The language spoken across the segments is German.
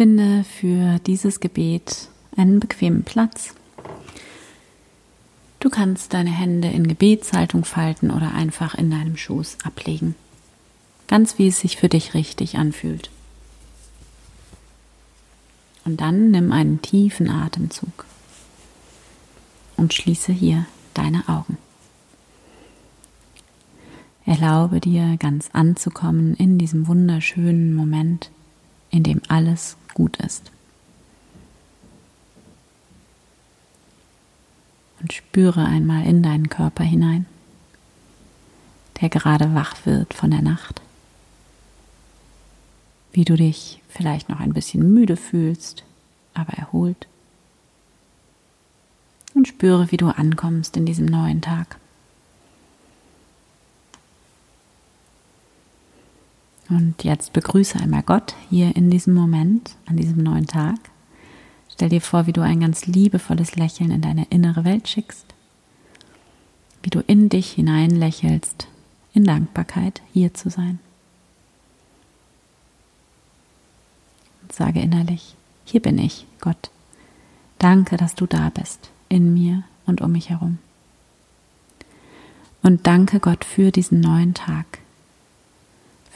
Finde für dieses Gebet einen bequemen Platz. Du kannst deine Hände in Gebetshaltung falten oder einfach in deinem Schoß ablegen. Ganz wie es sich für dich richtig anfühlt. Und dann nimm einen tiefen Atemzug und schließe hier deine Augen. Erlaube dir ganz anzukommen in diesem wunderschönen Moment, in dem alles gut ist. Und spüre einmal in deinen Körper hinein, der gerade wach wird von der Nacht. Wie du dich vielleicht noch ein bisschen müde fühlst, aber erholt. Und spüre, wie du ankommst in diesem neuen Tag. Und jetzt begrüße einmal Gott hier in diesem Moment, an diesem neuen Tag. Stell dir vor, wie du ein ganz liebevolles Lächeln in deine innere Welt schickst, wie du in dich hinein lächelst, in Dankbarkeit hier zu sein. Und sage innerlich, hier bin ich, Gott. Danke, dass du da bist, in mir und um mich herum. Und danke Gott für diesen neuen Tag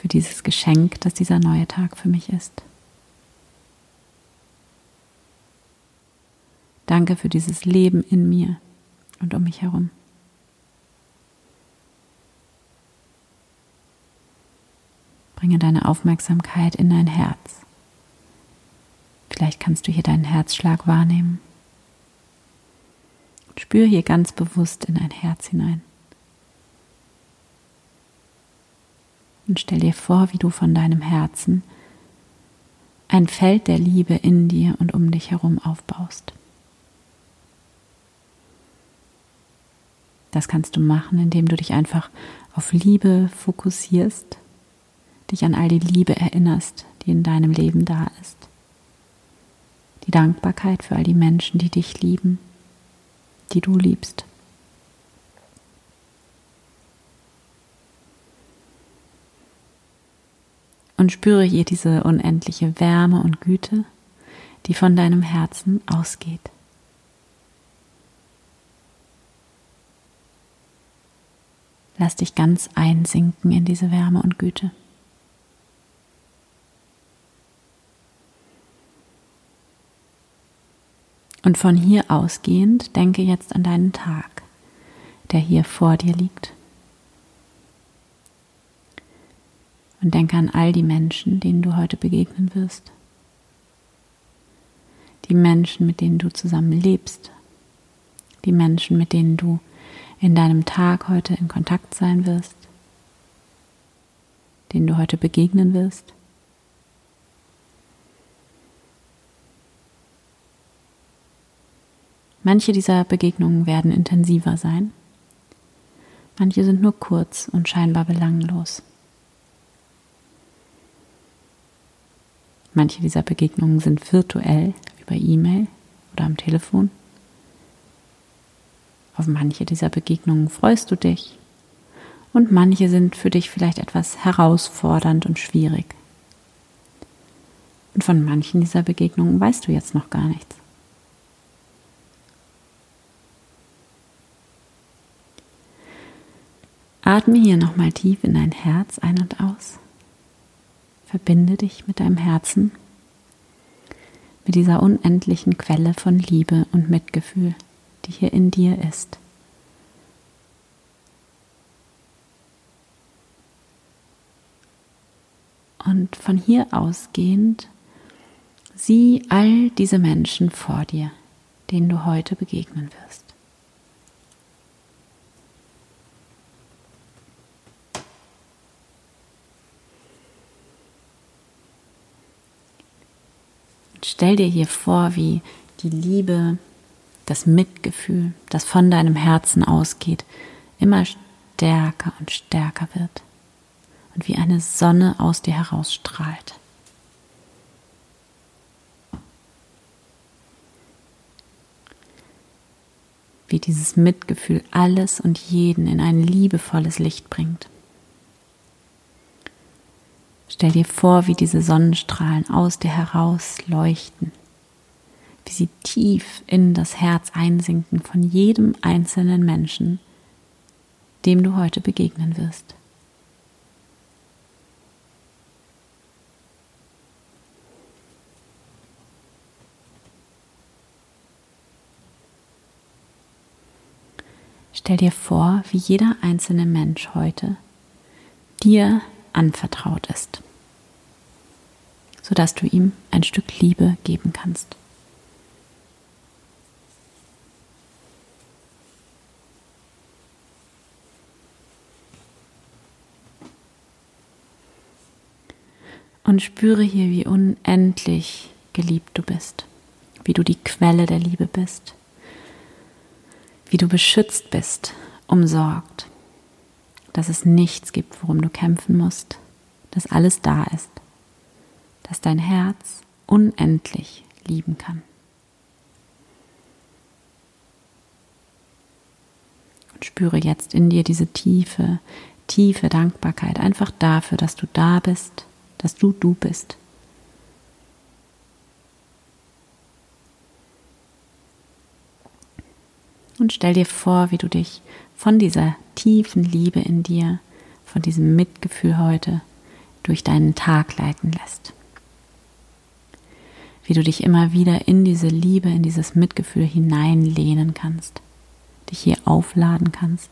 für dieses Geschenk, das dieser neue Tag für mich ist. Danke für dieses Leben in mir und um mich herum. Bringe deine Aufmerksamkeit in dein Herz. Vielleicht kannst du hier deinen Herzschlag wahrnehmen. Spür hier ganz bewusst in dein Herz hinein. Und stell dir vor, wie du von deinem Herzen ein Feld der Liebe in dir und um dich herum aufbaust. Das kannst du machen, indem du dich einfach auf Liebe fokussierst, dich an all die Liebe erinnerst, die in deinem Leben da ist. Die Dankbarkeit für all die Menschen, die dich lieben, die du liebst. Und spüre hier diese unendliche Wärme und Güte, die von deinem Herzen ausgeht. Lass dich ganz einsinken in diese Wärme und Güte. Und von hier ausgehend denke jetzt an deinen Tag, der hier vor dir liegt. Und denke an all die Menschen, denen du heute begegnen wirst. Die Menschen, mit denen du zusammen lebst. Die Menschen, mit denen du in deinem Tag heute in Kontakt sein wirst. Denen du heute begegnen wirst. Manche dieser Begegnungen werden intensiver sein. Manche sind nur kurz und scheinbar belanglos. Manche dieser Begegnungen sind virtuell über E-Mail oder am Telefon. Auf manche dieser Begegnungen freust du dich und manche sind für dich vielleicht etwas herausfordernd und schwierig. Und von manchen dieser Begegnungen weißt du jetzt noch gar nichts. Atme hier nochmal tief in dein Herz ein und aus. Verbinde dich mit deinem Herzen, mit dieser unendlichen Quelle von Liebe und Mitgefühl, die hier in dir ist. Und von hier ausgehend sieh all diese Menschen vor dir, denen du heute begegnen wirst. Stell dir hier vor, wie die Liebe, das Mitgefühl, das von deinem Herzen ausgeht, immer stärker und stärker wird und wie eine Sonne aus dir herausstrahlt. Wie dieses Mitgefühl alles und jeden in ein liebevolles Licht bringt. Stell dir vor, wie diese Sonnenstrahlen aus dir heraus leuchten, wie sie tief in das Herz einsinken von jedem einzelnen Menschen, dem du heute begegnen wirst. Stell dir vor, wie jeder einzelne Mensch heute dir anvertraut ist, sodass du ihm ein Stück Liebe geben kannst. Und spüre hier, wie unendlich geliebt du bist, wie du die Quelle der Liebe bist, wie du beschützt bist, umsorgt, dass es nichts gibt, worum du kämpfen musst, dass alles da ist, dass dein Herz unendlich lieben kann. Und spüre jetzt in dir diese tiefe, tiefe Dankbarkeit einfach dafür, dass du da bist, dass du du bist. Und stell dir vor, wie du dich von dieser tiefen Liebe in dir, von diesem Mitgefühl heute durch deinen Tag leiten lässt. Wie du dich immer wieder in diese Liebe, in dieses Mitgefühl hineinlehnen kannst, dich hier aufladen kannst.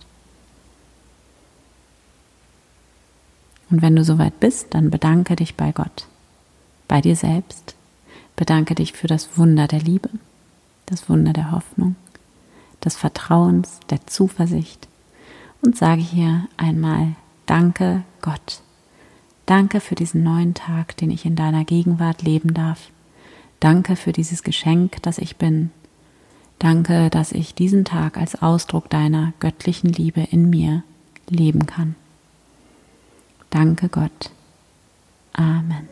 Und wenn du soweit bist, dann bedanke dich bei Gott, bei dir selbst. Bedanke dich für das Wunder der Liebe, das Wunder der Hoffnung, des Vertrauens, der Zuversicht und sage hier einmal Danke Gott. Danke für diesen neuen Tag, den ich in deiner Gegenwart leben darf. Danke für dieses Geschenk, das ich bin. Danke, dass ich diesen Tag als Ausdruck deiner göttlichen Liebe in mir leben kann. Danke Gott. Amen.